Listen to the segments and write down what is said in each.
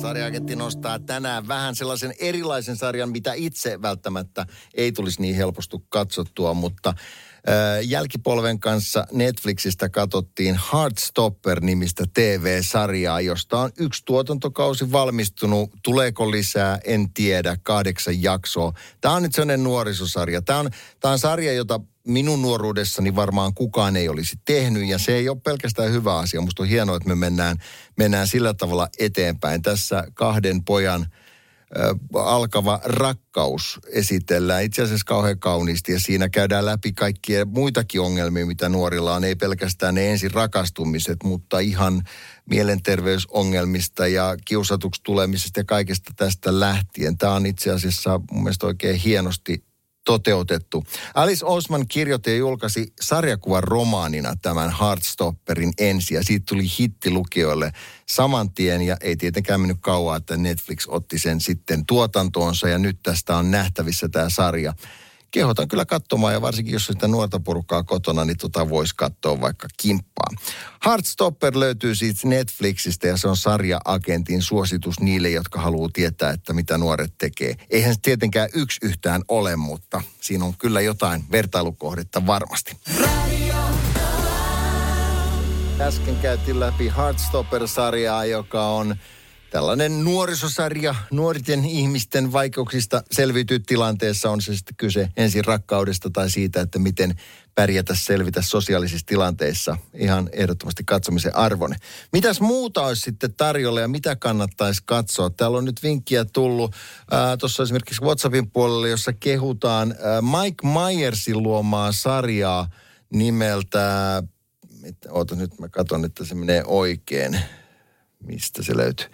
Sarjaaketti nostaa tänään vähän sellaisen erilaisen sarjan, mitä itse välttämättä ei tulisi niin helposti katsottua, mutta jälkipolven kanssa Netflixistä katsottiin Heartstopper-nimistä TV-sarjaa, josta on yksi tuotantokausi valmistunut. Tuleeko lisää? En tiedä. Kahdeksan jaksoa. Tämä on nyt sellainen nuorisosarja. Tämä on, tämä on sarja, jota minun nuoruudessani varmaan kukaan ei olisi tehnyt ja se ei ole pelkästään hyvä asia. Musta on hienoa, että me mennään, mennään sillä tavalla eteenpäin. Tässä kahden pojan alkava rakkaus esitellään itse asiassa kauhean kauniisti ja siinä käydään läpi kaikkia muitakin ongelmia, mitä nuorilla on. Ei pelkästään ne ensin rakastumiset, mutta ihan mielenterveysongelmista ja kiusatuksi tulemisesta ja kaikesta tästä lähtien. Tämä on itse asiassa mun mielestä oikein hienosti toteutettu. Alice Osman kirjoitti ja julkaisi sarjakuvan romaanina tämän Heartstopperin ensi ja siitä tuli hitti lukijoille saman tien ja ei tietenkään mennyt kauan, että Netflix otti sen sitten tuotantoonsa ja nyt tästä on nähtävissä tämä sarja kehotan kyllä katsomaan ja varsinkin jos sitä nuorta porukkaa kotona, niin tota voisi katsoa vaikka kimppaa. Heartstopper löytyy siis Netflixistä ja se on sarja-agentin suositus niille, jotka haluaa tietää, että mitä nuoret tekee. Eihän se tietenkään yksi yhtään ole, mutta siinä on kyllä jotain vertailukohdetta varmasti. Äsken käytiin läpi Heartstopper-sarjaa, joka on tällainen nuorisosarja nuorten ihmisten vaikeuksista selviytyy tilanteessa. On se sitten kyse ensin rakkaudesta tai siitä, että miten pärjätä selvitä sosiaalisissa tilanteissa. Ihan ehdottomasti katsomisen arvon. Mitäs muuta olisi sitten tarjolla ja mitä kannattaisi katsoa? Täällä on nyt vinkkiä tullut tuossa esimerkiksi WhatsAppin puolelle, jossa kehutaan ää, Mike Myersin luomaa sarjaa nimeltä... Oota nyt mä katson, että se menee oikein. Mistä se löytyy?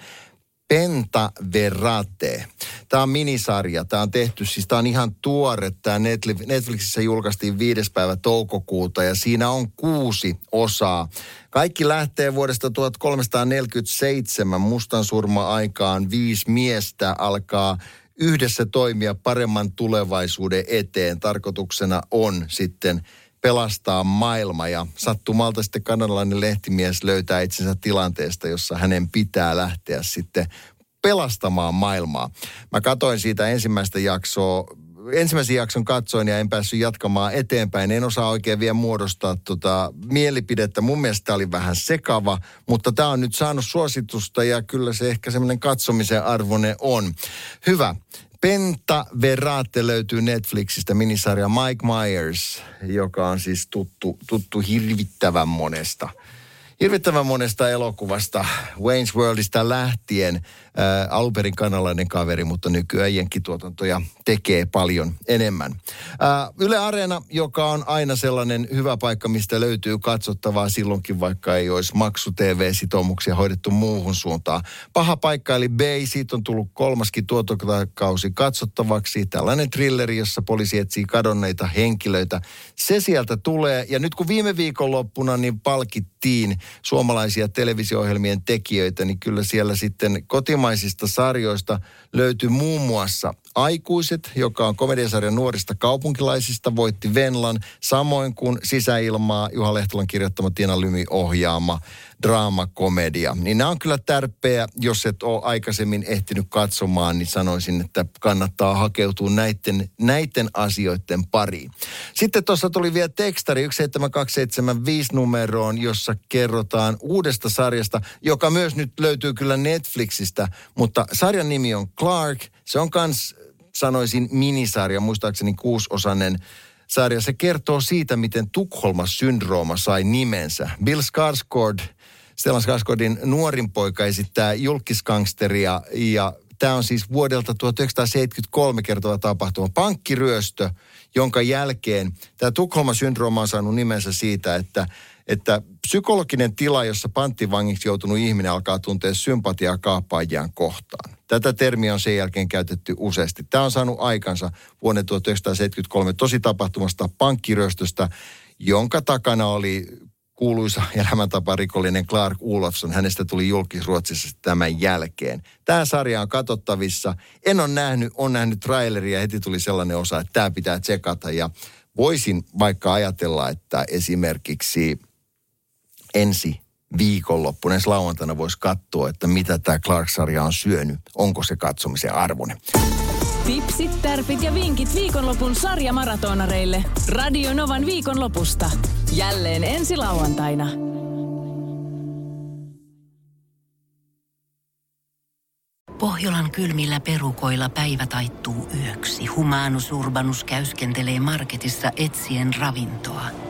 Penta Verate. Tämä on minisarja. Tämä on tehty, siis tämä on ihan tuore. Tämä Netflixissä julkaistiin 5. päivä toukokuuta ja siinä on kuusi osaa. Kaikki lähtee vuodesta 1347 mustan surma-aikaan. Viisi miestä alkaa yhdessä toimia paremman tulevaisuuden eteen. Tarkoituksena on sitten pelastaa maailma ja sattumalta sitten kanadalainen lehtimies löytää itsensä tilanteesta, jossa hänen pitää lähteä sitten pelastamaan maailmaa. Mä katoin siitä ensimmäistä jaksoa ensimmäisen jakson katsoin ja en päässyt jatkamaan eteenpäin. En osaa oikein vielä muodostaa tota mielipidettä. Mun mielestä tämä oli vähän sekava, mutta tämä on nyt saanut suositusta ja kyllä se ehkä semmoinen katsomisen arvone on. Hyvä. Penta Verate löytyy Netflixistä minisarja Mike Myers, joka on siis tuttu, tuttu hirvittävän monesta hirvittävän monesta elokuvasta Wayne's Worldista lähtien ää, alunperin kanalainen kaveri, mutta nykyään jenkkituotantoja tekee paljon enemmän. Ää, Yle Areena, joka on aina sellainen hyvä paikka, mistä löytyy katsottavaa silloinkin, vaikka ei olisi maksu TV-sitoumuksia hoidettu muuhun suuntaan. Paha paikka eli B, siitä on tullut kolmaskin tuotantokausi katsottavaksi. Tällainen trilleri, jossa poliisi etsii kadonneita henkilöitä. Se sieltä tulee ja nyt kun viime viikonloppuna niin palkittiin suomalaisia televisio-ohjelmien tekijöitä, niin kyllä siellä sitten kotimaisista sarjoista löytyy muun muassa Aikuiset, joka on komediasarjan nuorista kaupunkilaisista, voitti Venlan, samoin kuin Sisäilmaa, Juha Lehtolan kirjoittama Tiina Lymi ohjaama draamakomedia. Niin nämä on kyllä tärpeä, jos et ole aikaisemmin ehtinyt katsomaan, niin sanoisin, että kannattaa hakeutua näiden, näiden asioiden pariin. Sitten tuossa tuli vielä tekstari 17275 numeroon, jossa kerrotaan uudesta sarjasta, joka myös nyt löytyy kyllä Netflixistä, mutta sarjan nimi on Clark. Se on kans, sanoisin, minisarja, muistaakseni kuusosainen sarja. Se kertoo siitä, miten Tukholma-syndrooma sai nimensä. Bill Skarsgård – Stellan Skarsgårdin nuorin poika esittää julkiskangsteria ja tämä on siis vuodelta 1973 kertova tapahtuma. Pankkiryöstö, jonka jälkeen tämä Tukholma-syndrooma on saanut nimensä siitä, että että psykologinen tila, jossa panttivangiksi joutunut ihminen alkaa tuntea sympatiaa kaappaajiaan kohtaan. Tätä termiä on sen jälkeen käytetty useasti. Tämä on saanut aikansa vuonna 1973 tosi tapahtumasta pankkiröstöstä, jonka takana oli kuuluisa elämäntaparikollinen Clark Olofsson. Hänestä tuli julkis Ruotsissa tämän jälkeen. Tämä sarja on katsottavissa. En ole nähnyt, on nähnyt traileria. Heti tuli sellainen osa, että tämä pitää tsekata. Ja voisin vaikka ajatella, että esimerkiksi ensi viikonloppuna, ensi lauantaina voisi katsoa, että mitä tämä Clark-sarja on syönyt. Onko se katsomisen arvoinen. Tipsit, tärpit ja vinkit viikonlopun sarjamaratonareille. Radio Novan viikonlopusta. Jälleen ensi lauantaina. Pohjolan kylmillä perukoilla päivä taittuu yöksi. Humanus Urbanus käyskentelee marketissa etsien ravintoa.